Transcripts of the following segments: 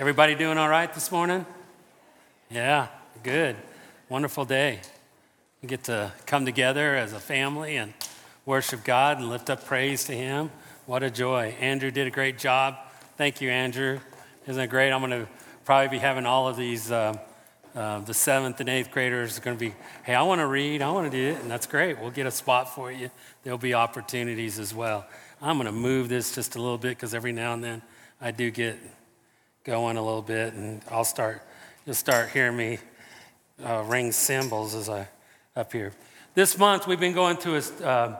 Everybody doing all right this morning? Yeah, good. Wonderful day. We get to come together as a family and worship God and lift up praise to Him. What a joy. Andrew did a great job. Thank you, Andrew. Isn't it great? I'm going to probably be having all of these, uh, uh, the seventh and eighth graders are going to be, hey, I want to read, I want to do it, and that's great. We'll get a spot for you. There'll be opportunities as well. I'm going to move this just a little bit because every now and then I do get going a little bit, and I'll start, you'll start hearing me uh, ring cymbals as I up here. This month we've been going through a, uh,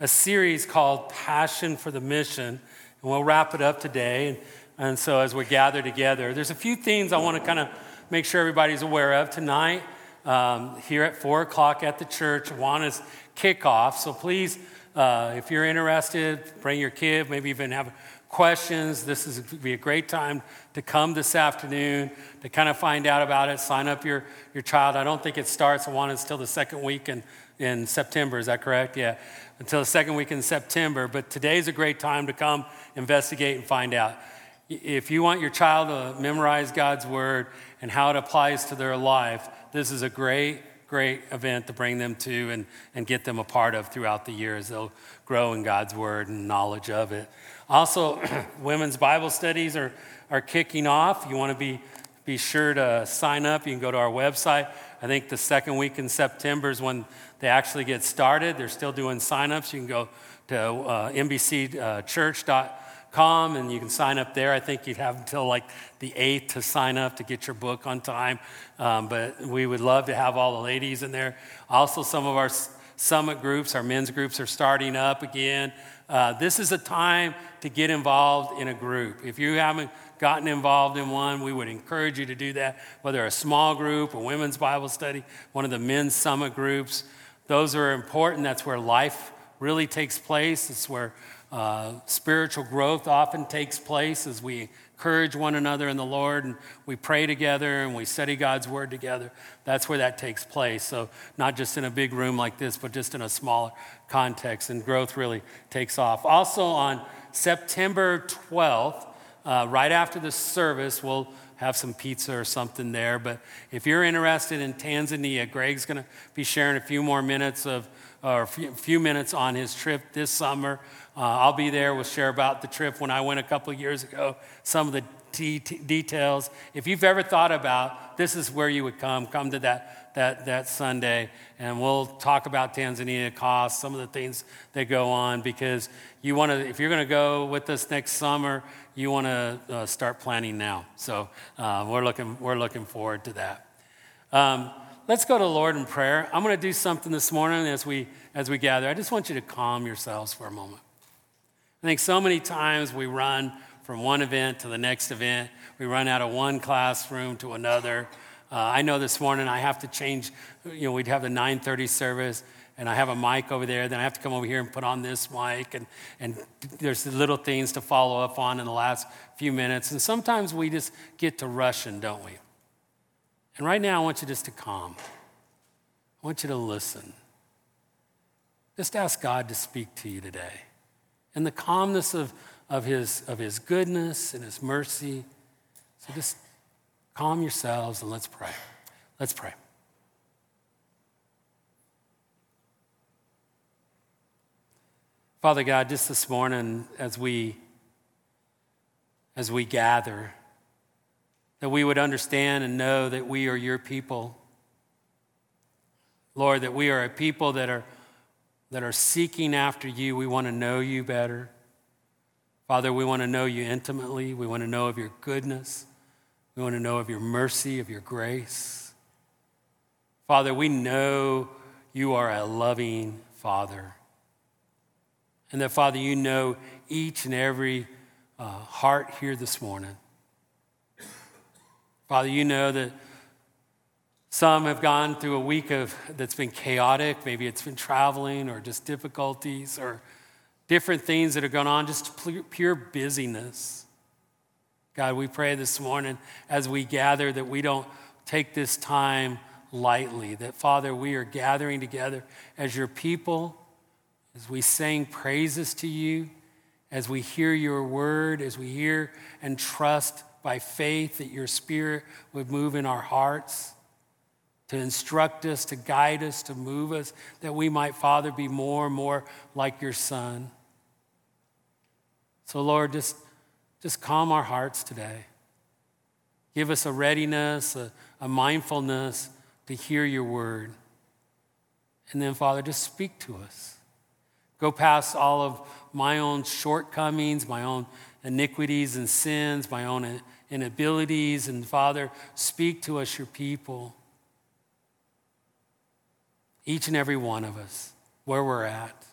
a series called Passion for the Mission, and we'll wrap it up today. And, and so as we gather together, there's a few things I want to kind of make sure everybody's aware of tonight. Um, here at four o'clock at the church, Awana's kickoff. So please uh, if you're interested, bring your kid, maybe even have questions. This is be a great time to come this afternoon to kind of find out about it. Sign up your, your child. I don't think it starts, I want until the second week in, in September. Is that correct? Yeah, until the second week in September. But today's a great time to come investigate and find out. If you want your child to memorize God's word and how it applies to their life, this is a great great event to bring them to and, and get them a part of throughout the year as they'll grow in God's word and knowledge of it. Also, women's Bible studies are, are kicking off. You want to be, be sure to sign up. You can go to our website. I think the second week in September is when they actually get started. They're still doing signups. You can go to uh, mbcchurch.com com and you can sign up there. I think you'd have until like the 8th to sign up to get your book on time. Um, but we would love to have all the ladies in there. Also, some of our summit groups, our men's groups are starting up again. Uh, this is a time to get involved in a group. If you haven't gotten involved in one, we would encourage you to do that, whether a small group, a women's Bible study, one of the men's summit groups. Those are important. That's where life really takes place. It's where uh, spiritual growth often takes place as we encourage one another in the Lord and we pray together and we study God's word together. That's where that takes place. So, not just in a big room like this, but just in a smaller context, and growth really takes off. Also, on September 12th, uh, right after the service, we'll have some pizza or something there. But if you're interested in Tanzania, Greg's going to be sharing a few more minutes of, or a few minutes on his trip this summer. Uh, I'll be there. We'll share about the trip when I went a couple years ago, some of the details. If you've ever thought about this is where you would come, come to that, that, that Sunday, and we'll talk about Tanzania costs, some of the things that go on, because you want to, if you're going to go with us next summer, you want to uh, start planning now. So uh, we're, looking, we're looking forward to that. Um, let's go to Lord in prayer. I'm going to do something this morning as we, as we gather. I just want you to calm yourselves for a moment. I think so many times we run from one event to the next event. We run out of one classroom to another. Uh, I know this morning I have to change, you know, we'd have the 930 service and I have a mic over there. Then I have to come over here and put on this mic. And, and there's little things to follow up on in the last few minutes. And sometimes we just get to rushing, don't we? And right now, I want you just to calm. I want you to listen. Just ask God to speak to you today and the calmness of, of, his, of his goodness and his mercy. So just calm yourselves and let's pray. Let's pray. Father God, just this morning as we as we gather, that we would understand and know that we are your people. Lord, that we are a people that are that are seeking after you. We want to know you better. Father, we want to know you intimately. We want to know of your goodness. We want to know of your mercy, of your grace. Father, we know you are a loving Father. And that, Father, you know each and every uh, heart here this morning. Father, you know that some have gone through a week of that's been chaotic. Maybe it's been traveling or just difficulties or different things that are going on, just pure busyness. God, we pray this morning as we gather that we don't take this time lightly. That, Father, we are gathering together as your people, as we sing praises to you, as we hear your word, as we hear and trust by faith that your spirit would move in our hearts to instruct us, to guide us, to move us, that we might, Father, be more and more like your Son. So, Lord, just, just calm our hearts today. Give us a readiness, a, a mindfulness to hear your word. And then, Father, just speak to us. Go past all of my own shortcomings, my own iniquities and sins, my own inabilities. And Father, speak to us, your people. Each and every one of us, where we're at,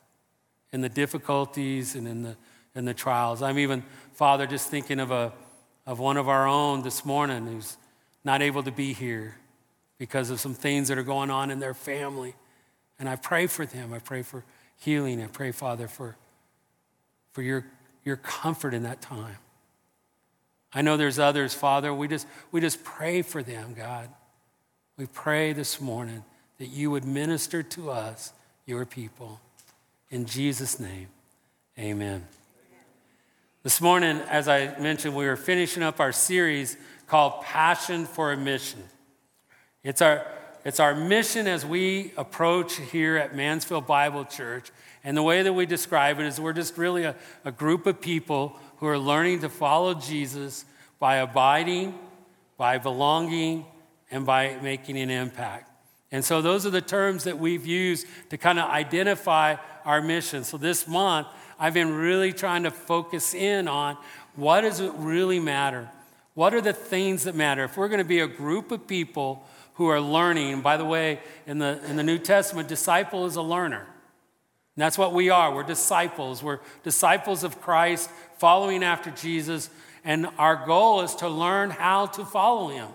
in the difficulties and in the, in the trials. I'm even, Father, just thinking of, a, of one of our own this morning who's not able to be here because of some things that are going on in their family. And I pray for them. I pray for healing. I pray, Father, for, for your, your comfort in that time. I know there's others, Father. We just, we just pray for them, God. We pray this morning that you would minister to us, your people. In Jesus' name, amen. This morning, as I mentioned, we were finishing up our series called Passion for a Mission. It's our, it's our mission as we approach here at Mansfield Bible Church. And the way that we describe it is we're just really a, a group of people who are learning to follow Jesus by abiding, by belonging, and by making an impact. And so those are the terms that we've used to kind of identify our mission. So this month, I've been really trying to focus in on what does it really matter? What are the things that matter? If we're going to be a group of people who are learning. By the way, in the, in the New Testament, disciple is a learner. And that's what we are. We're disciples. We're disciples of Christ, following after Jesus. And our goal is to learn how to follow him.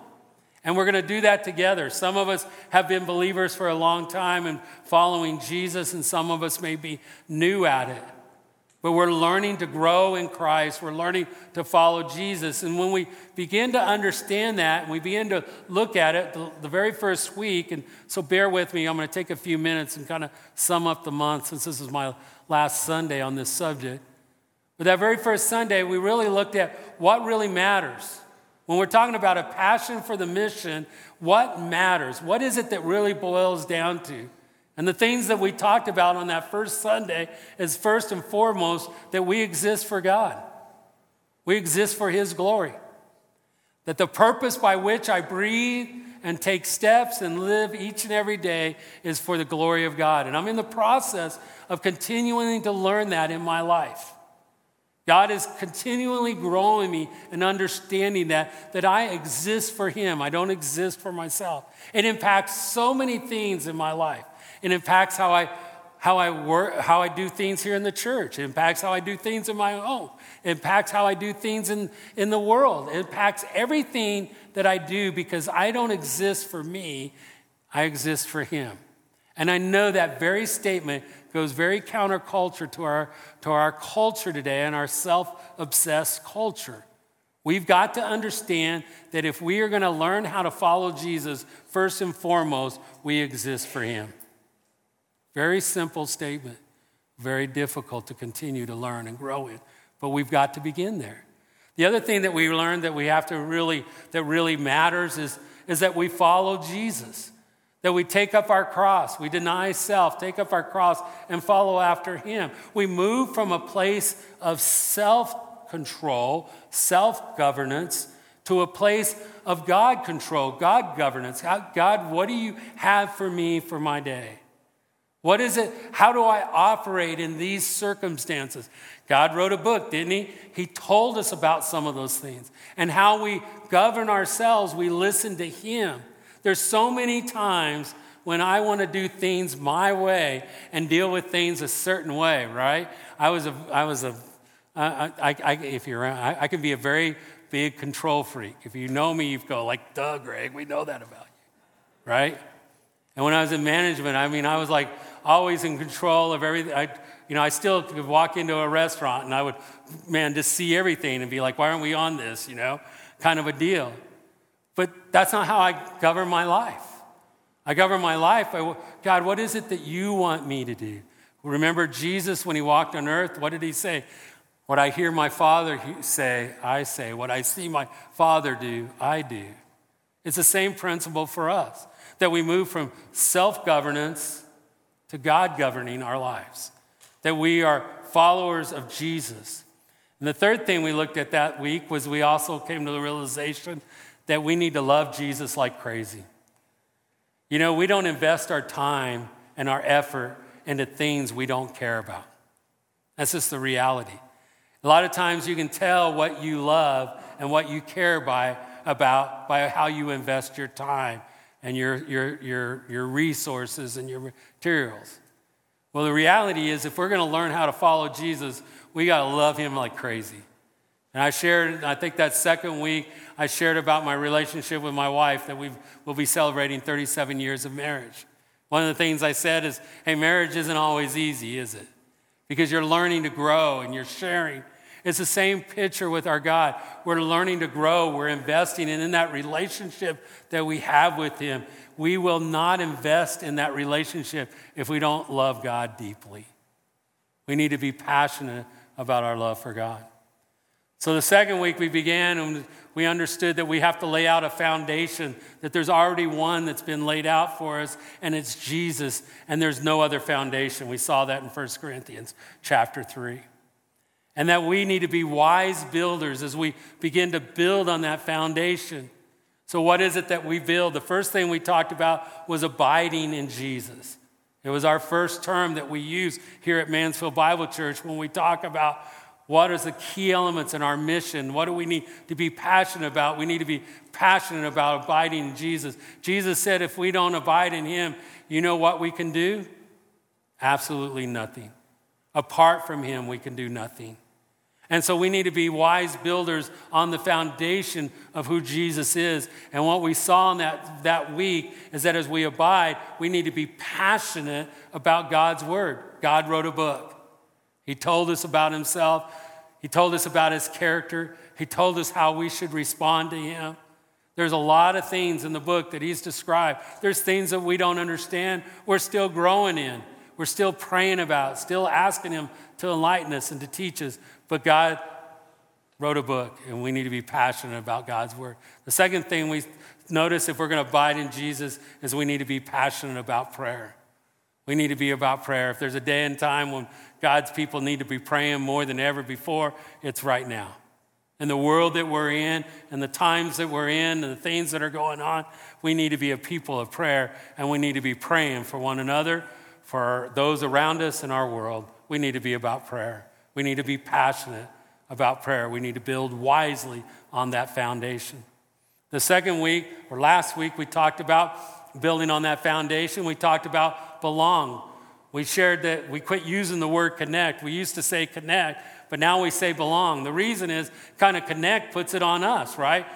And we're going to do that together. Some of us have been believers for a long time and following Jesus, and some of us may be new at it. But we're learning to grow in Christ. We're learning to follow Jesus. And when we begin to understand that, and we begin to look at it the, the, very first week, and so bear with me, I'm going to take a few minutes and kind of sum up the month since this is my last Sunday on this subject. But that very first Sunday, we really looked at what really matters. When we're talking about a passion for the mission, what matters? What is it that really boils down to? And the things that we talked about on that first Sunday is first and foremost that we exist for God. We exist for His glory. That the purpose by which I breathe and take steps and live each and every day is for the glory of God. And I'm in the process of continuing to learn that in my life. God is continually growing me and understanding that, that I exist for Him. I don't exist for myself. It impacts so many things in my life. It impacts how I, how I work, how I do things here in the church. It impacts how I do things in my home. It impacts how I do things in, in the world. It impacts everything that I do because I don't exist for me, I exist for Him. And I know that very statement goes very counterculture to our, to our culture today and our self obsessed culture. We've got to understand that if we are going to learn how to follow Jesus, first and foremost, we exist for Him. Very simple statement, very difficult to continue to learn and grow in, but we've got to begin there. The other thing that we learned that we have to really, that really matters is, is that we follow Jesus, that we take up our cross, we deny self, take up our cross, and follow after Him. We move from a place of self control, self governance, to a place of God control, God governance. God, what do you have for me for my day? What is it? How do I operate in these circumstances? God wrote a book, didn't He? He told us about some of those things and how we govern ourselves. We listen to Him. There's so many times when I want to do things my way and deal with things a certain way, right? I was a, I was a, I, I, I, if you're, I, I can be a very big control freak. If you know me, you go like, "Duh, Greg, we know that about you," right? And when I was in management, I mean, I was like always in control of everything. I, you know, I still could walk into a restaurant and I would, man, just see everything and be like, "Why aren't we on this?" You know, kind of a deal. But that's not how I govern my life. I govern my life by, God, what is it that you want me to do? Remember Jesus when he walked on earth? What did he say? What I hear my Father say, I say. What I see my Father do, I do. It's the same principle for us that we move from self governance to God governing our lives, that we are followers of Jesus. And the third thing we looked at that week was we also came to the realization that we need to love Jesus like crazy. You know, we don't invest our time and our effort into things we don't care about. That's just the reality. A lot of times you can tell what you love and what you care by, about by how you invest your time and your, your, your, your resources and your materials. Well, the reality is, if we're going to learn how to follow Jesus, we got to love him like crazy. And I shared, I think that second week, I shared about my relationship with my wife that we will be celebrating 37 years of marriage. One of the things I said is, hey, marriage isn't always easy, is it? Because you're learning to grow and you're sharing. It's the same picture with our God. We're learning to grow, we're investing, and in that relationship that we have with Him, we will not invest in that relationship if we don't love God deeply. We need to be passionate about our love for God. So the second week we began and we understood that we have to lay out a foundation, that there's already one that's been laid out for us, and it's Jesus, and there's no other foundation. We saw that in 1 Corinthians chapter 3. And that we need to be wise builders as we begin to build on that foundation. So, what is it that we build? The first thing we talked about was abiding in Jesus. It was our first term that we use here at Mansfield Bible Church when we talk about what is the key elements in our mission? What do we need to be passionate about? We need to be passionate about abiding in Jesus. Jesus said, if we don't abide in Him, you know what we can do? Absolutely nothing. Apart from Him, we can do nothing. And so we need to be wise builders on the foundation of who Jesus is. And what we saw in that, that week is that as we abide, we need to be passionate about God's Word. God wrote a book. He told us about himself. He told us about his character. He told us how we should respond to him. There's a lot of things in the book that he's described. There's things that we don't understand. We're still growing in. We're still praying about, still asking him to enlighten us and to teach us. But God wrote a book, and we need to be passionate about God's word. The second thing we notice if we're going to abide in Jesus is we need to be passionate about prayer. We need to be about prayer. If there's a day and time when God's people need to be praying more than ever before, it's right now. In the world that we're in, and the times that we're in, and the things that are going on, we need to be a people of prayer, and we need to be praying for one another, for those around us in our world. We need to be about prayer. We need to be passionate about prayer. We need to build wisely on that foundation. The second week, or last week, we talked about building on that foundation. We talked about belong. We shared that we quit using the word connect. We used to say connect, but now we say belong. The reason is kind of connect puts it on us, right?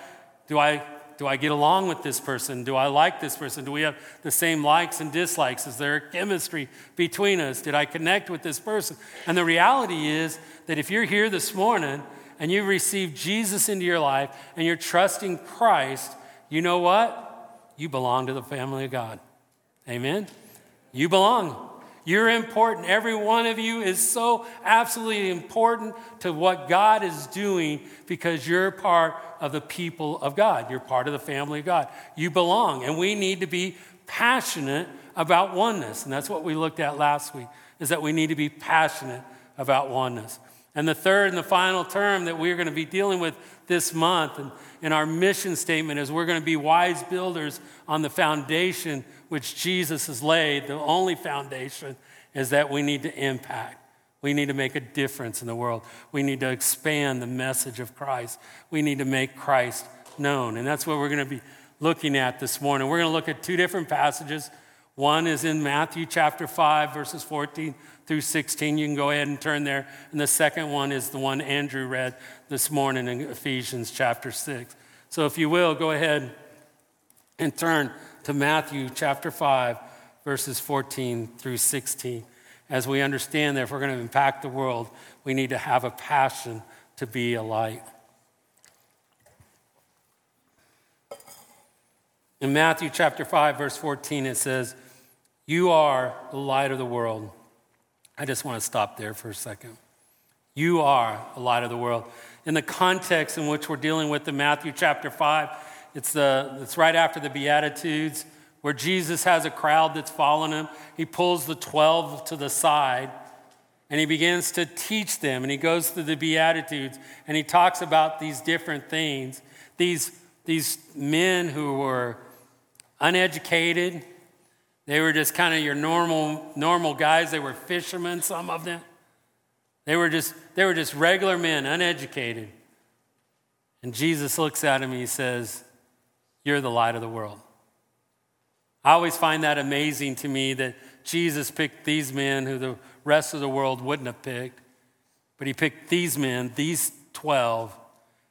Do I do I get along with this person? Do I like this person? Do we have the same likes and dislikes? Is there a chemistry between us? Did I connect with this person? And the reality is that if you're here this morning and you've received Jesus into your life and you're trusting Christ, you know what? You belong to the family of God. Amen? You belong. You're important. Every one of you is so absolutely important to what God is doing because you're part of the people of God. You're part of the family of God. You belong. And we need to be passionate about oneness. And that's what we looked at last week, is that we need to be passionate about oneness. And the third and the final term that we're going to be dealing with this month and in our mission statement is we're going to be wise builders on the foundation which Jesus has laid. The only foundation is that we need to impact. We need to make a difference in the world. We need to expand the message of Christ. We need to make Christ known. And that's what we're going to be looking at this morning. We're going to look at two different passages. One is in Matthew chapter 5, verses 14 through 16. You can go ahead and turn there. And the second one is the one Andrew read this morning in Ephesians chapter 6. So if you will, go ahead and turn to Matthew chapter 5, verses 14 through 16. As we understand that if we're going to impact the world, we need to have a passion to be a light. In Matthew chapter 5, verse 14, it says, You are the light of the world. I just want to stop there for a second. You are the light of the world. In the context in which we're dealing with in Matthew chapter 5, it's, the, it's right after the Beatitudes where Jesus has a crowd that's following him. He pulls the 12 to the side and he begins to teach them and he goes through the Beatitudes and he talks about these different things. These, these men who were uneducated, they were just kind of your normal, normal guys. They were fishermen, some of them. They were just, they were just regular men, uneducated. And Jesus looks at him and he says, You're the light of the world. I always find that amazing to me that Jesus picked these men who the rest of the world wouldn't have picked. But he picked these men, these 12,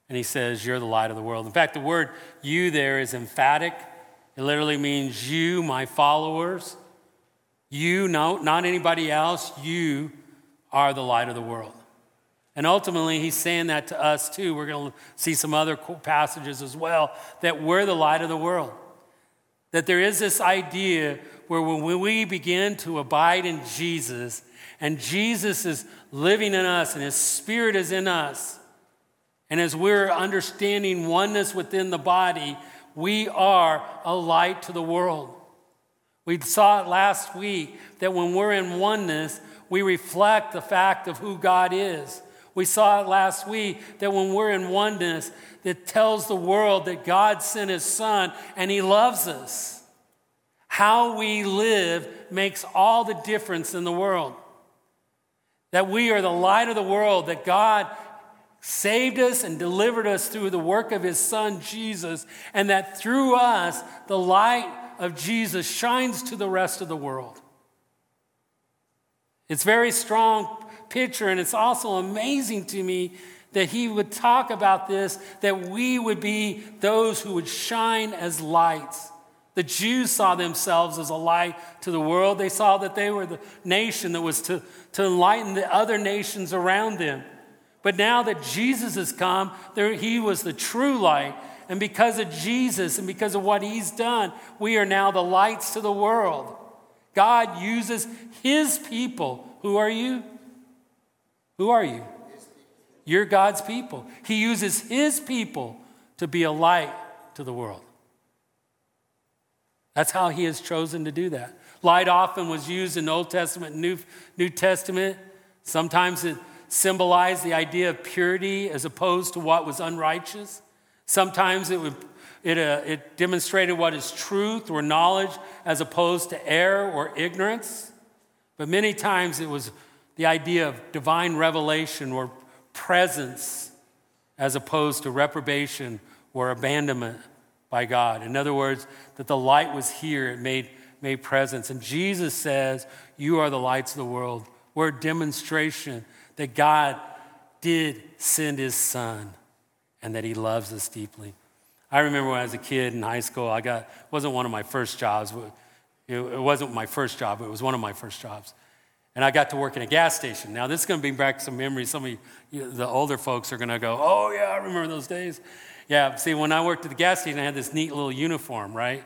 and he says, You're the light of the world. In fact, the word you there is emphatic. It literally means you, my followers. You, no, not anybody else. You are the light of the world. And ultimately, he's saying that to us too. We're going to see some other passages as well that we're the light of the world. That there is this idea where when we begin to abide in Jesus and Jesus is living in us and his spirit is in us, and as we're understanding oneness within the body, we are a light to the world. We saw it last week that when we're in oneness, we reflect the fact of who God is. We saw it last week that when we're in oneness, it tells the world that God sent his son and he loves us. How we live makes all the difference in the world. That we are the light of the world, that God saved us and delivered us through the work of his son Jesus, and that through us, the light of Jesus shines to the rest of the world. It's very strong picture, and it's also amazing to me that he would talk about this, that we would be those who would shine as lights. The Jews saw themselves as a light to the world. They saw that they were the nation that was to, to enlighten the other nations around them. But now that Jesus has come, there, he was the true light. And because of Jesus and because of what he's done, we are now the lights to the world. God uses his people. Who are you? Who are you? You're God's people. He uses his people to be a light to the world. That's how he has chosen to do that. Light often was used in the Old Testament, New, New Testament. Sometimes it symbolized the idea of purity as opposed to what was unrighteous. Sometimes it, would, it, uh, it demonstrated what is truth or knowledge as opposed to error or ignorance. But many times it was the idea of divine revelation or presence as opposed to reprobation or abandonment by God. In other words, that the light was here, it made, made presence. And Jesus says, You are the lights of the world. We're a demonstration that God did send his son and that he loves us deeply. I remember when I was a kid in high school, I got, wasn't one of my first jobs, it wasn't my first job, it was one of my first jobs. And I got to work in a gas station. Now, this is going to bring back some memories. Some of you, the older folks are going to go, oh, yeah, I remember those days. Yeah, see, when I worked at the gas station, I had this neat little uniform, right?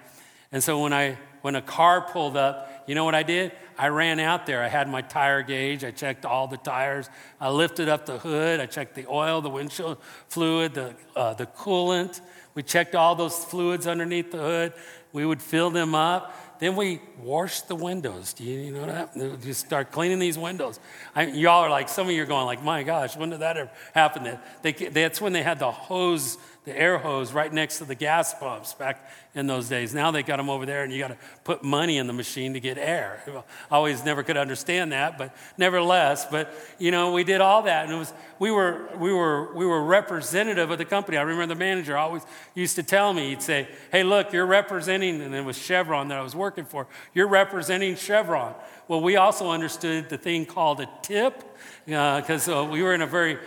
And so when, I, when a car pulled up, you know what I did? I ran out there. I had my tire gauge. I checked all the tires. I lifted up the hood. I checked the oil, the windshield fluid, the, uh, the coolant. We checked all those fluids underneath the hood. We would fill them up. Then we wash the windows. Do you, you know that? Just start cleaning these windows. I, y'all are like, some of you are going like, my gosh, when did that ever happen? That they, that's when they had the hose, the air hose right next to the gas pumps back in those days. Now they got them over there and you got to put money in the machine to get air. I always never could understand that, but nevertheless, but you know, we did all that and it was, we were, we were, we were representative of the company. I remember the manager always used to tell me, he'd say, hey, look, you're representing, and it was Chevron that I was working for. You're representing Chevron. Well, we also understood the thing called a tip because uh, uh, we were in a very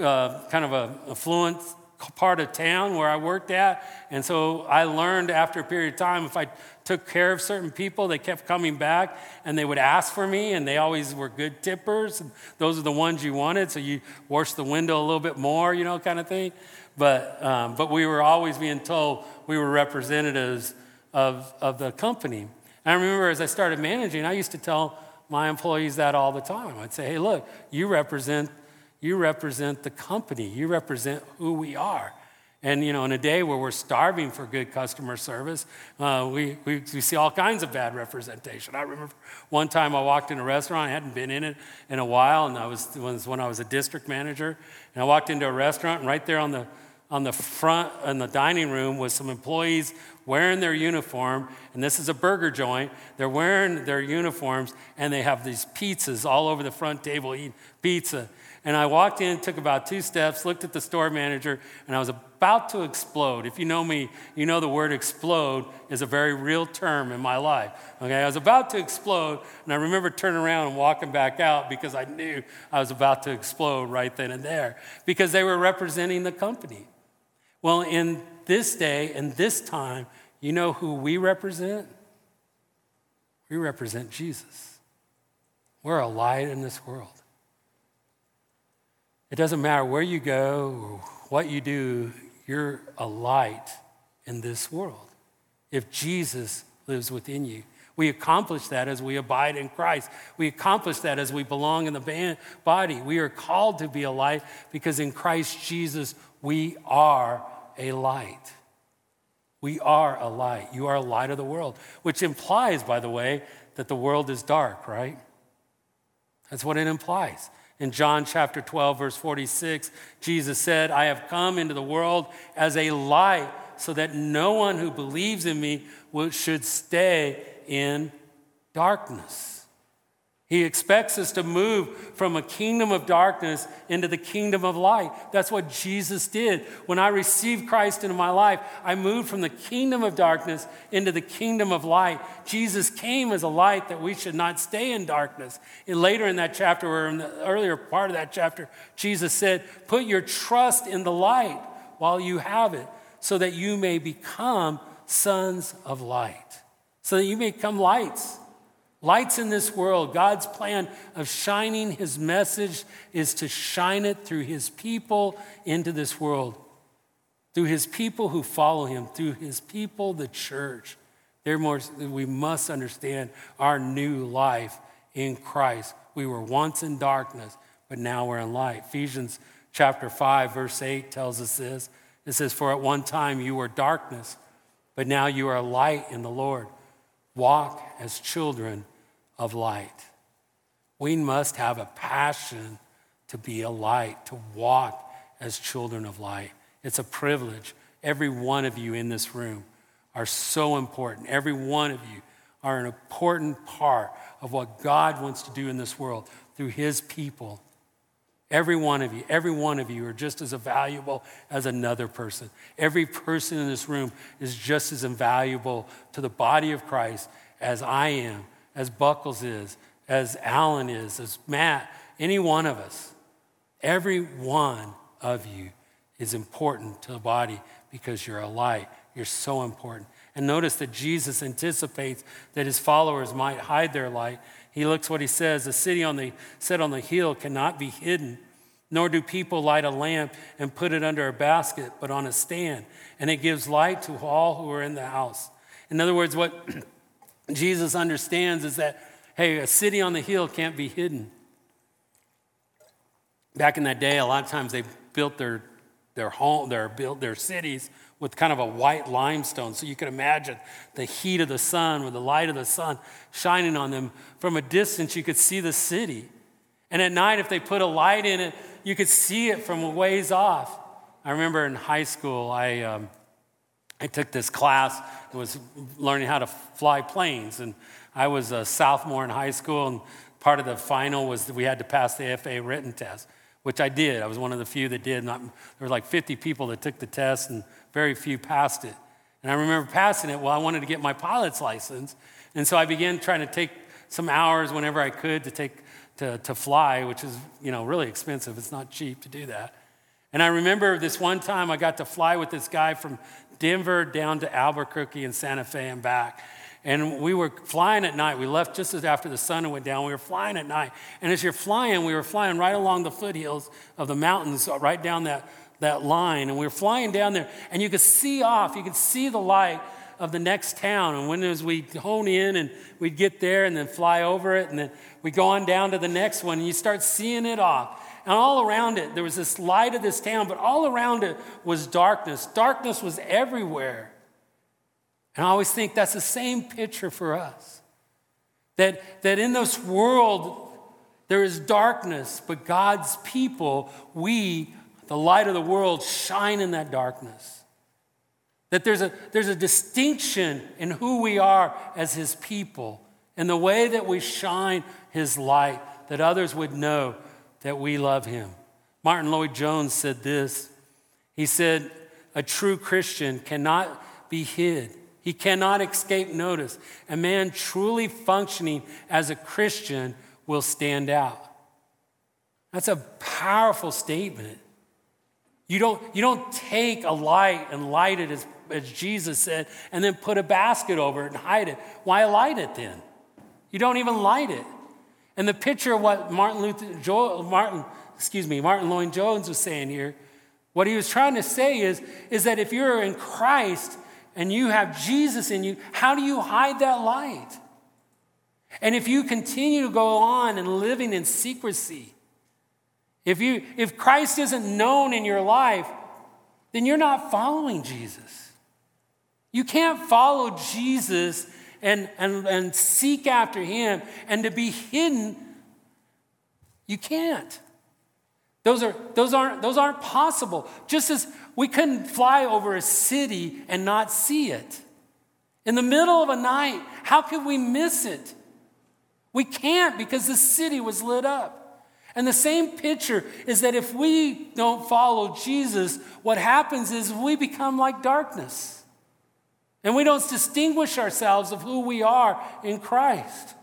uh, kind of a affluent part of town where I worked at. And so I learned after a period of time if I took care of certain people, they kept coming back and they would ask for me, and they always were good tippers. And those are the ones you wanted, so you wash the window a little bit more, you know, kind of thing. But, um, but we were always being told we were representatives of, of the company. And I remember as I started managing, I used to tell my employees that all the time. I'd say, hey, look, you represent you represent the company, you represent who we are. And, you know, in a day where we're starving for good customer service, uh, we, we, we, see all kinds of bad representation. I remember one time I walked in a restaurant, I hadn't been in it in a while, and I was, was when I was a district manager. And I walked into a restaurant, and right there on the, on the front, in the dining room, was some employees wearing their uniform. And this is a burger joint. They're wearing their uniforms, and they have these pizzas all over the front table eating pizza. And I walked in, took about two steps, looked at the store manager, and I was about to explode. If you know me, you know the word explode is a very real term in my life. Okay, I was about to explode, and I remember turning around and walking back out because I knew I was about to explode right then and there because they were representing the company. Well, in this day and this time, you know who we represent? We represent Jesus. We're a light in this world. It doesn't matter where you go what you do, you're a light in this world. If Jesus lives within you, we accomplish that as we abide in Christ. We accomplish that as we belong in the body. We are called to be a light because in Christ Jesus, we are a light. We are a light. You are a light of the world, which implies, by the way, that the world is dark, right? That's what it implies. In John chapter 12, verse 46, Jesus said, I have come into the world as a light so that no one who believes in me should stay in darkness. He expects us to move from a kingdom of darkness into the kingdom of light. That's what Jesus did. When I received Christ into my life, I moved from the kingdom of darkness into the kingdom of light. Jesus came as a light that we should not stay in darkness. And later in that chapter, or in the earlier part of that chapter, Jesus said, Put your trust in the light while you have it, so that you may become sons of light, so that you may become lights. Lights in this world, God's plan of shining his message is to shine it through his people into this world, through his people who follow him, through his people, the church. Therefore, we must understand our new life in Christ. We were once in darkness, but now we're in light. Ephesians chapter 5, verse 8 tells us this. It says, For at one time you were darkness, but now you are light in the Lord. Walk as children of light. We must have a passion to be a light, to walk as children of light. It's a privilege. Every one of you in this room are so important. Every one of you are an important part of what God wants to do in this world through His people. Every one of you, every one of you are just as valuable as another person. Every person in this room is just as invaluable to the body of Christ as I am, as Buckles is, as Alan is, as Matt, any one of us. Every one of you is important to the body because you're a light. You're so important. And notice that Jesus anticipates that his followers might hide their light. He looks what he says a city on the, set on the hill cannot be hidden, nor do people light a lamp and put it under a basket, but on a stand. And it gives light to all who are in the house. In other words, what Jesus understands is that, hey, a city on the hill can't be hidden. Back in that day, a lot of times they built their, their home, their, built their cities with kind of a white limestone. So you can imagine the heat of the sun with the light of the sun shining on them. From a distance, you could see the city. And at night, if they put a light in it, you could see it from a ways off. I remember in high school, I, um, I took this class, was learning how to fly planes. And I was a sophomore in high school, and part of the final was that we had to pass the FAA written test, which I did. I was one of the few that did. Not, there were like 50 people that took the test, and very few passed it. And I remember passing it. Well, I wanted to get my pilot's license. And so I began trying to take some hours whenever I could to take to, to fly, which is, you know, really expensive. It's not cheap to do that. And I remember this one time I got to fly with this guy from Denver down to Albuquerque and Santa Fe and back. And we were flying at night. We left just as after the sun went down. We were flying at night. And as you're flying, we were flying right along the foothills of the mountains, uh, right down that, that line. And we were flying down there, and you could see off, you could see the light of the next town. And when as we hone in and we'd get there and then fly over it, and then we go on down to the next one, and you start seeing it off. And all around it, there was this light of this town, but all around it was darkness. Darkness was everywhere. And I always think that's the same picture for us. That, that in this world, there is darkness, but God's people, we, the light of the world, shine in that darkness. That there's a, there's a distinction in who we are as His people and the way that we shine His light, that others would know that we love Him. Martyn Lloyd-Jones said this He said, A true Christian cannot be hid. He cannot escape notice. A man truly functioning as a Christian will stand out. That's a powerful statement. You don't, you don't take a light and light it, as, as Jesus said, and then put a basket over it and hide it. Why light it then? You don't even light it. And the picture of what Martin Luther, Joel, Martin, excuse me, Martyn Lloyd-Jones was saying here, what he was trying to say is, is that if you're in Christ, and you have Jesus in you, how do you hide that light? And if you continue to go on and living in secrecy, if, you, if Christ isn't known in your life, then you're not following Jesus. You can't follow Jesus and, and, and seek after him and to be hidden. You can't. Those, are, those, aren't, those aren't possible. Just as we couldn't fly over a city and not see it. In the middle of a night, how could we miss it? We can't because the city was lit up. And the same picture is that if we don't follow Jesus, what happens is we become like darkness. And we don't distinguish ourselves of who we are in Christ.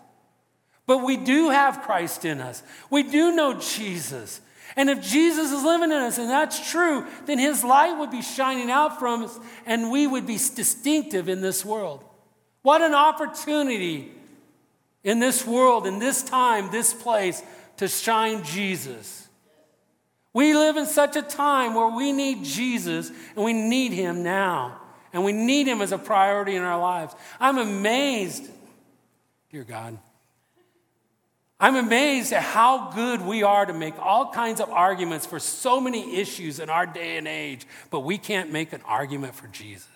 But we do have Christ in us. We do know Jesus. And if Jesus is living in us, and that's true, then his light would be shining out from us, and we would be distinctive in this world. What an opportunity in this world, in this time, this place, to shine Jesus. We live in such a time where we need Jesus, and we need him now. And we need him as a priority in our lives. I'm amazed, dear God, I'm amazed at how good we are to make all kinds of arguments for so many issues in our day and age, but we can't make an argument for Jesus.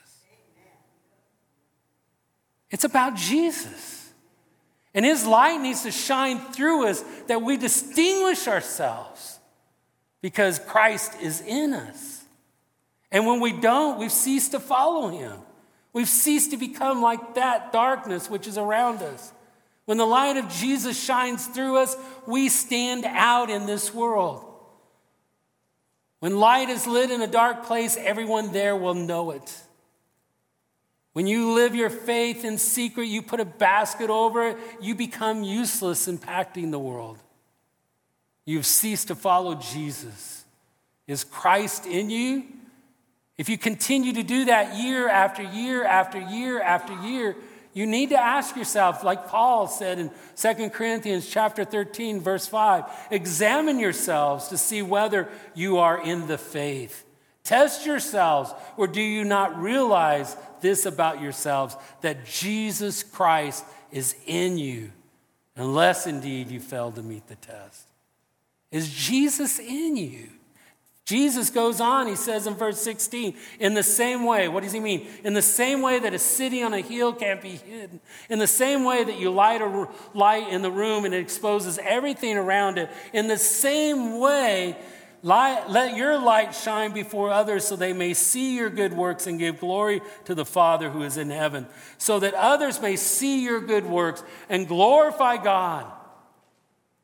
It's about Jesus. And his light needs to shine through us that we distinguish ourselves because Christ is in us. And when we don't, we've ceased to follow him. We've ceased to become like that darkness which is around us. When the light of Jesus shines through us, we stand out in this world. When light is lit in a dark place, everyone there will know it. When you live your faith in secret, you put a basket over it, you become useless impacting the world. You've ceased to follow Jesus. Is Christ in you? If you continue to do that year after year after year after year, you need to ask yourself, like Paul said in 2 Corinthians chapter 13, verse 5, examine yourselves to see whether you are in the faith. Test yourselves, or do you not realize this about yourselves that Jesus Christ is in you, unless indeed you fail to meet the test? Is Jesus in you? Jesus goes on, he says in verse 16, in the same way, what does he mean? In the same way that a city on a hill can't be hidden, in the same way that you light a light in the room and it exposes everything around it, in the same way, light, let your light shine before others so they may see your good works and give glory to the Father who is in heaven, so that others may see your good works and glorify God.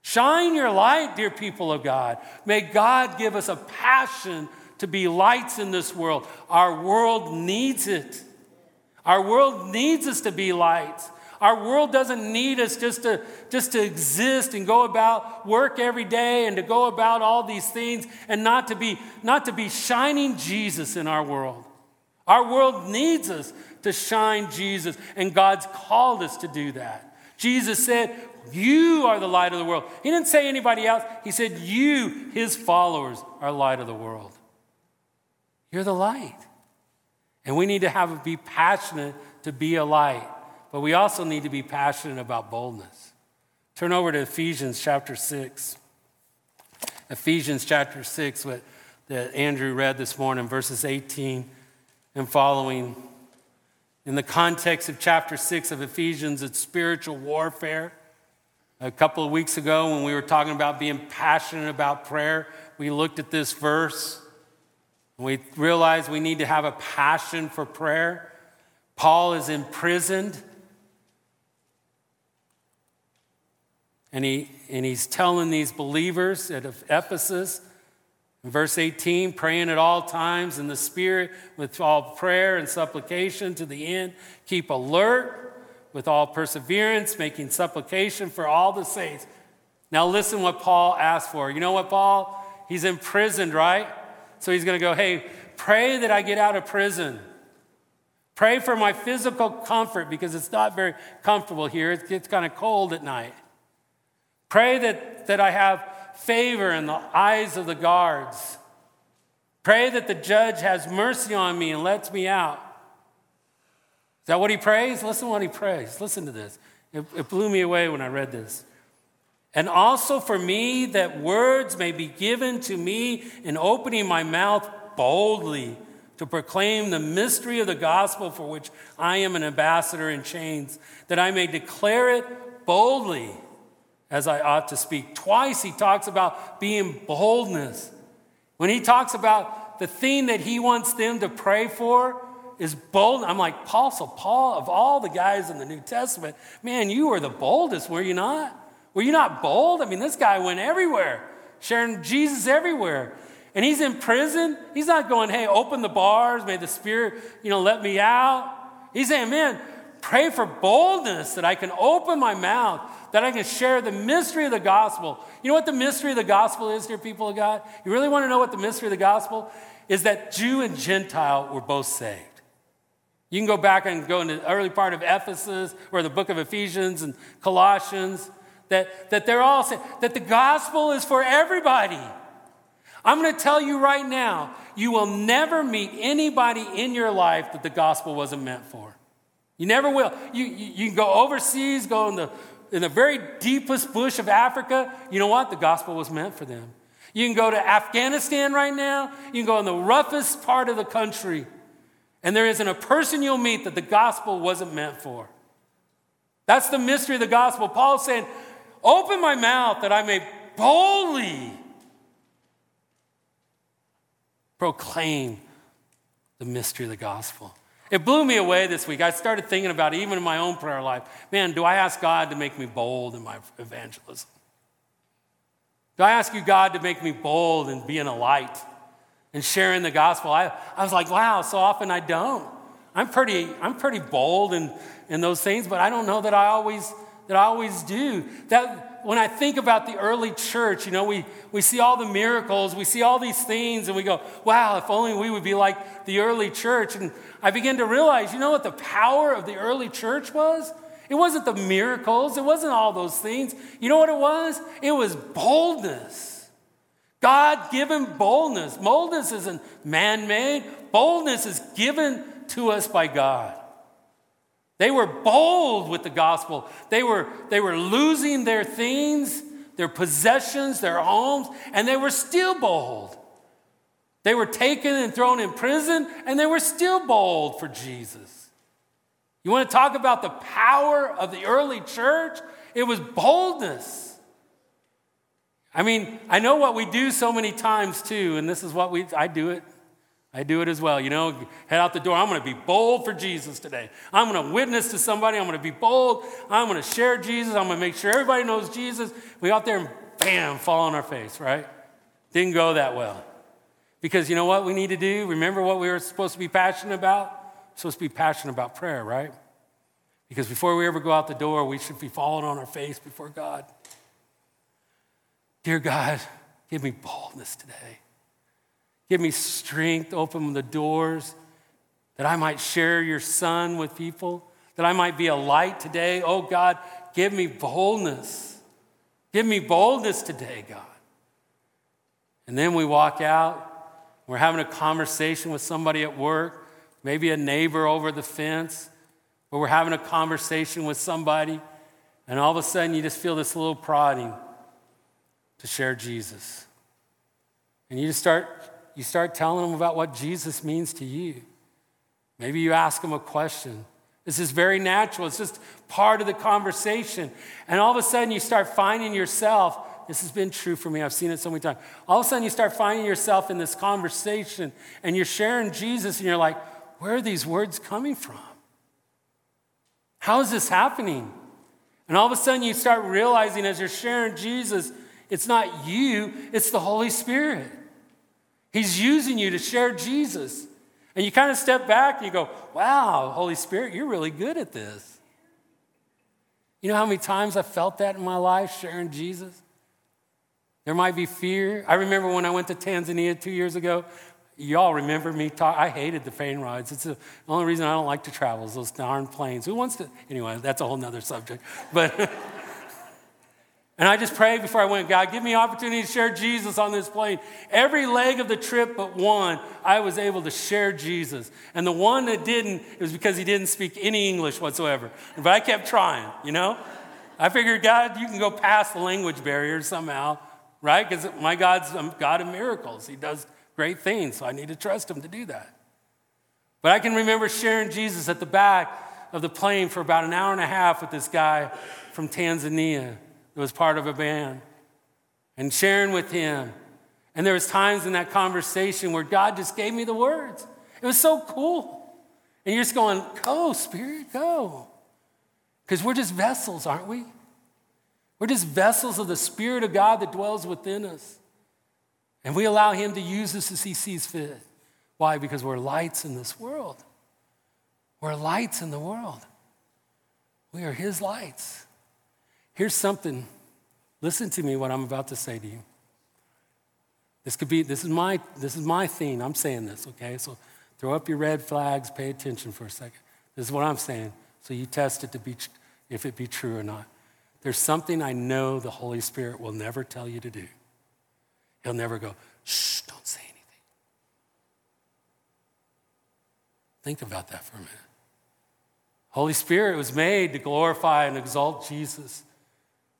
Shine your light, dear people of God. May God give us a passion to be lights in this world. Our world needs it. Our world needs us to be lights. Our world doesn't need us just to, just to exist and go about work every day and to go about all these things and not to be, not to be shining Jesus in our world. Our world needs us to shine Jesus, and God's called us to do that. Jesus said, You are the light of the world. He didn't say anybody else, He said, You, His followers, are light of the world. You're the light. And we need to have be passionate to be a light, but we also need to be passionate about boldness. Turn over to Ephesians chapter 6. Ephesians chapter 6, what that Andrew read this morning, verses 18 and following. In the context of chapter 6 of Ephesians, it's spiritual warfare. A couple of weeks ago, when we were talking about being passionate about prayer, we looked at this verse. We realized we need to have a passion for prayer. Paul is imprisoned. And, he, and he's telling these believers at Ephesus, in verse 18, praying at all times in the Spirit with all prayer and supplication to the end. Keep alert with all perseverance, making supplication for all the saints. Now, listen what Paul asked for. You know what, Paul? He's imprisoned, right? So he's going to go, hey, pray that I get out of prison. Pray for my physical comfort because it's not very comfortable here. It gets kind of cold at night. Pray that, that I have favor in the eyes of the guards. Pray that the judge has mercy on me and lets me out. Is that what he prays? Listen what he prays. Listen to this. It, it blew me away when I read this. And also for me, that words may be given to me in opening my mouth boldly to proclaim the mystery of the gospel for which I am an ambassador in chains, that I may declare it boldly as I ought to speak. Twice he talks about being boldness. When he talks about the thing that he wants them to pray for is bold. I'm like, Paul, so Paul, of all the guys in the New Testament, man, you were the boldest, were you not? Were you not bold? I mean, this guy went everywhere, sharing Jesus everywhere. And he's in prison. He's not going, hey, open the bars, may the Spirit, you know, let me out. He's saying, man, pray for boldness that I can open my mouth, that I can share the mystery of the gospel. You know what the mystery of the gospel is, dear people of God? You really want to know what the mystery of the gospel is? That Jew and Gentile were both saved. You can go back and go into the early part of Ephesus or the book of Ephesians and Colossians that, that they're all saying that the gospel is for everybody. I'm going to tell you right now, you will never meet anybody in your life that the gospel wasn't meant for. You never will. You, you, you, can go overseas, go in the, in the very deepest bush of Africa. You know what? The gospel was meant for them. You can go to Afghanistan right now. You can go in the roughest part of the country. And there isn't a person you'll meet that the gospel wasn't meant for. That's the mystery of the gospel. Paul's saying, Open my mouth that I may boldly proclaim the mystery of the gospel. It blew me away this week. I started thinking about it, even in my own prayer life. Man, do I ask God to make me bold in my evangelism? Do I ask you, God, to make me bold and be in a light and sharing the gospel? I, I was like, wow, so often I don't. I'm pretty, I'm pretty bold in, in those things, but I don't know that I always that I always do. That when I think about the early church, you know, we, we see all the miracles, we see all these things, and we go, wow, if only we would be like the early church. And I begin to realize, you know what the power of the early church was? It wasn't the miracles, it wasn't all those things. You know what it was? It was boldness. God given boldness. Boldness isn't man made, boldness is given to us by God. They were bold with the gospel. They were, they were losing their things, their possessions, their homes, and they were still bold. They were taken and thrown in prison, and they were still bold for Jesus. You want to talk about the power of the early church? It was boldness. I mean, I know what we do so many times too, and this is what we, I do it I do it as well. You know, head out the door. I'm going to be bold for Jesus today. I'm going to witness to somebody. I'm going to be bold. I'm going to share Jesus. I'm going to make sure everybody knows Jesus. We out there and bam, fall on our face, right? Didn't go that well. Because you know what we need to do? Remember what we were supposed to be passionate about? We're supposed to be passionate about prayer, right? Because before we ever go out the door, we should be falling on our face before God. Dear God, give me boldness today. Give me strength, open the doors that I might share your son with people, that I might be a light today. Oh God, give me boldness. Give me boldness today, God. And then we walk out, we're having a conversation with somebody at work, maybe a neighbor over the fence, or we're having a conversation with somebody, and all of a sudden you just feel this little prodding to share Jesus. And you just start, you start telling them about what Jesus means to you. Maybe you ask them a question. This is very natural. It's just part of the conversation. And all of a sudden you start finding yourself this has been true for me. I've seen it so many times. All of a sudden, you start finding yourself in this conversation and you're sharing Jesus, and you're like, where are these words coming from? How is this happening? And all of a sudden, you start realizing as you're sharing Jesus, it's not you, it's the Holy Spirit. He's using you to share Jesus. And you kind of step back and you go, wow, Holy Spirit, you're really good at this. You know how many times I felt that in my life sharing Jesus? There might be fear. I remember when I went to Tanzania two years ago. Y'all remember me talk? I hated the plane rides. It's the only reason I don't like to travel is those darn planes. Who wants to? Anyway, that's a whole nother subject. But and I just prayed before I went, God, give me opportunity to share Jesus on this plane. Every leg of the trip but one, I was able to share Jesus. And the one that didn't, it was because he didn't speak any English whatsoever. But I kept trying, you know? I figured, God, you can go past the language barrier somehow right? Because my God's a God of miracles. He does great things, so I need to trust him to do that. But I can remember sharing Jesus at the back of the plane for about an hour and a half with this guy from Tanzania that was part of a band and sharing with him. And there was times in that conversation where God just gave me the words. It was so cool. And you're just going, go, Spirit, go. Because we're just vessels, aren't we? We're just vessels of the Spirit of God that dwells within us. And we allow Him to use us as He sees fit. Why? Because we're lights in this world. We're lights in the world. We are His lights. Here's something. Listen to me what I'm about to say to you. This could be, this is my, this is my theme. I'm saying this, okay? So throw up your red flags, pay attention for a second. This is what I'm saying. So you test it to be if it be true or not. There's something I know the Holy Spirit will never tell you to do. He'll never go, shh, don't say anything. Think about that for a minute. Holy Spirit was made to glorify and exalt Jesus.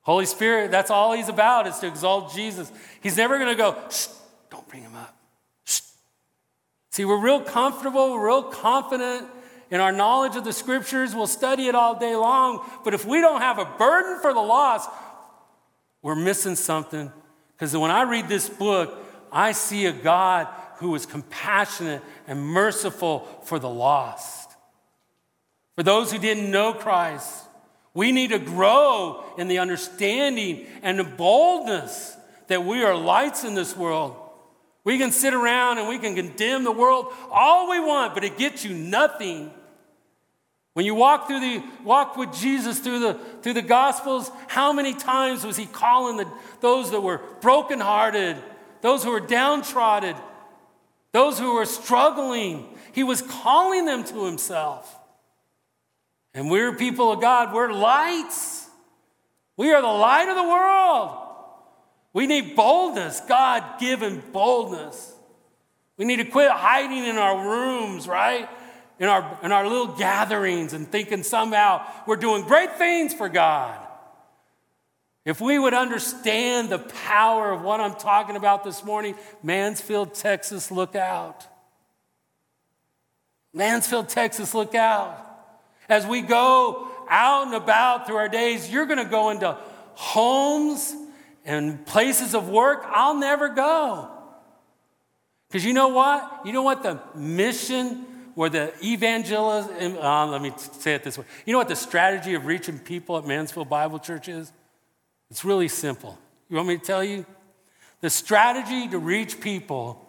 Holy Spirit, that's all he's about, is to exalt Jesus. He's never going to go, don't bring him up. Shh. See, we're real comfortable, we're real confident in our knowledge of the scriptures, we'll study it all day long. But if we don't have a burden for the lost, we're missing something. Because when I read this book, I see a God who is compassionate and merciful for the lost. For those who didn't know Christ, we need to grow in the understanding and the boldness that we are lights in this world. We can sit around and we can condemn the world all we want, but it gets you nothing when you walk through the walk with Jesus through the through the gospels, how many times was he calling the, those that were brokenhearted, those who were downtrodden, those who were struggling? He was calling them to himself. And we're people of God, we're lights. We are the light of the world. We need boldness, God given boldness. We need to quit hiding in our rooms, right? in our, in our little gatherings and thinking somehow we're doing great things for God. If we would understand the power of what I'm talking about this morning, Mansfield, Texas, look out. Mansfield, Texas, look out. As we go out and about through our days, you're going to go into homes and places of work I'll never go. Because you know what? You know what the mission or the evangelism, uh, let me say it this way. You know what the strategy of reaching people at Mansfield Bible Church is? It's really simple. You want me to tell you? The strategy to reach people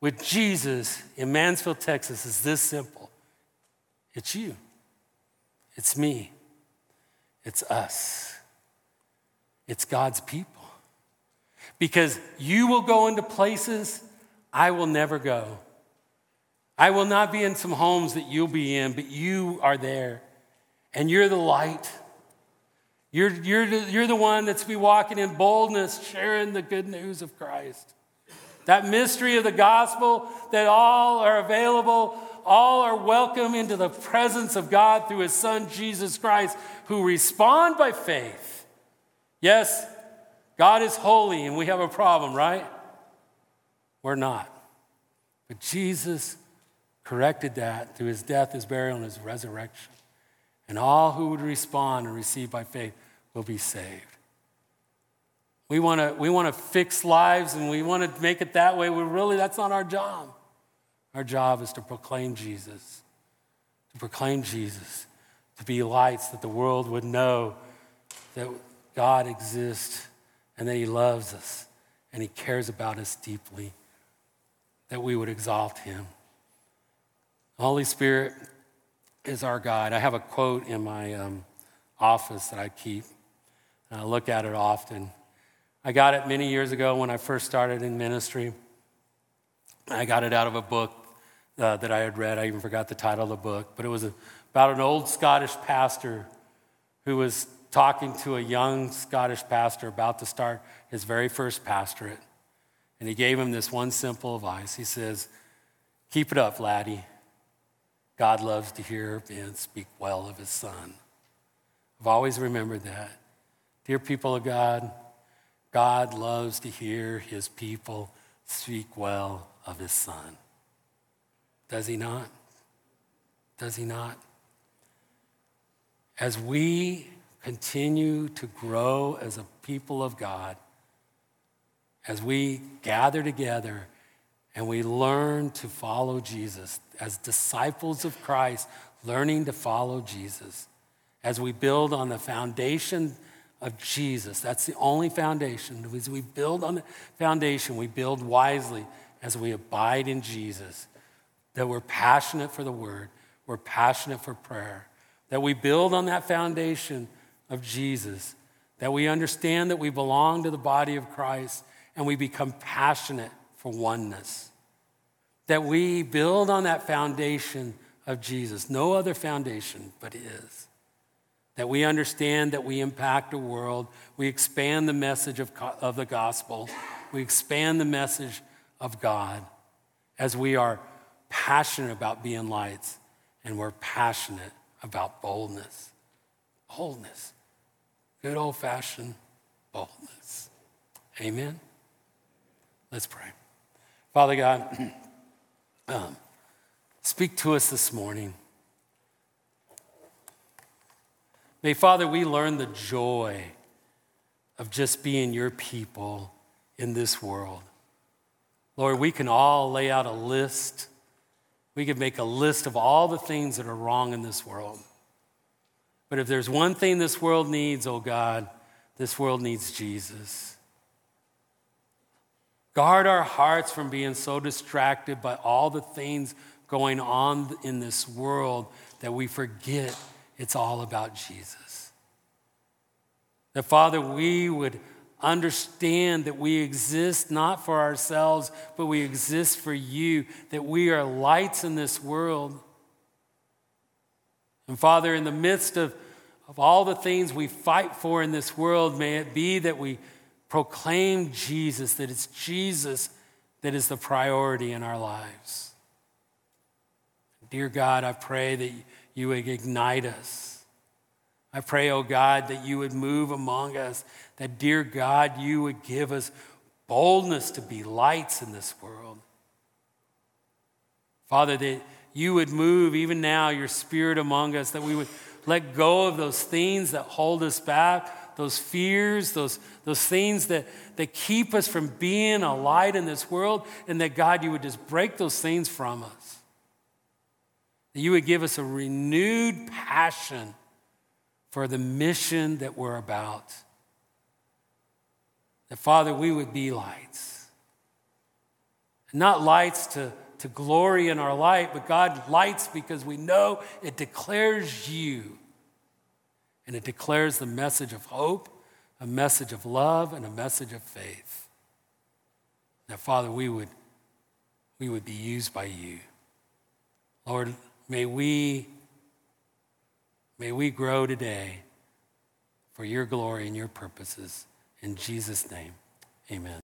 with Jesus in Mansfield, Texas is this simple it's you. It's me. It's us. It's God's people. Because you will go into places I will never go. I will not be in some homes that you'll be in, but you are there. And you're the light. You're, you're, the, you're the one that's be walking in boldness, sharing the good news of Christ. That mystery of the gospel that all are available, all are welcome into the presence of God through his son Jesus Christ, who respond by faith. Yes, God is holy and we have a problem, right? We're not. But Jesus corrected that through his death, his burial, and his resurrection. And all who would respond and receive by faith will be saved. We want to we want to fix lives and we want to make it that way. We really that's not our job. Our job is to proclaim Jesus. To proclaim Jesus, to be lights that the world would know that God exists and that he loves us and he cares about us deeply. That we would exalt him. Holy Spirit is our guide. I have a quote in my um, office that I keep. And I look at it often. I got it many years ago when I first started in ministry. I got it out of a book uh, that I had read. I even forgot the title of the book, but it was about an old Scottish pastor who was talking to a young Scottish pastor about to start his very first pastorate. And he gave him this one simple advice. He says, Keep it up, laddie. God loves to hear and speak well of his son. I've always remembered that. Dear people of God, God loves to hear his people speak well of his son. Does he not? Does he not? As we continue to grow as a people of God, as we gather together and we learn to follow Jesus, as disciples of Christ, learning to follow Jesus, as we build on the foundation of Jesus. That's the only foundation. As we build on the foundation, we build wisely as we abide in Jesus. That we're passionate for the word, we're passionate for prayer. That we build on that foundation of Jesus. That we understand that we belong to the body of Christ and we become passionate for oneness. That we build on that foundation of Jesus. No other foundation but His that we understand that we impact the world, we expand the message of, of the gospel, we expand the message of God as we are passionate about being lights and we're passionate about boldness. Boldness. Good old fashioned boldness. Amen. Let's pray. Father God, um, speak to us this morning. May, Father, we learn the joy of just being your people in this world. Lord, we can all lay out a list. We could make a list of all the things that are wrong in this world. But if there's one thing this world needs, oh God, this world needs Jesus. Guard our hearts from being so distracted by all the things going on in this world that we forget it's all about Jesus. That, Father, we would understand that we exist not for ourselves, but we exist for you, that we are lights in this world. And, Father, in the midst of, of all the things we fight for in this world, may it be that we proclaim Jesus, that it's Jesus that is the priority in our lives. Dear God, I pray that you would ignite us. I pray, oh God, that you would move among us, that, dear God, you would give us boldness to be lights in this world. Father, that you would move even now your spirit among us, that we would let go of those things that hold us back, those fears, those, those things that, that keep us from being a light in this world, and that God, you would just break those things from us. That you would give us a renewed passion for the mission that we're about. That, Father, we would be lights. Not lights to, to glory in our light, but God, lights because we know it declares you. And it declares the message of hope, a message of love, and a message of faith. Now, Father, we would, we would be used by you. Lord, may we May we grow today for your glory and your purposes. In Jesus' name, amen.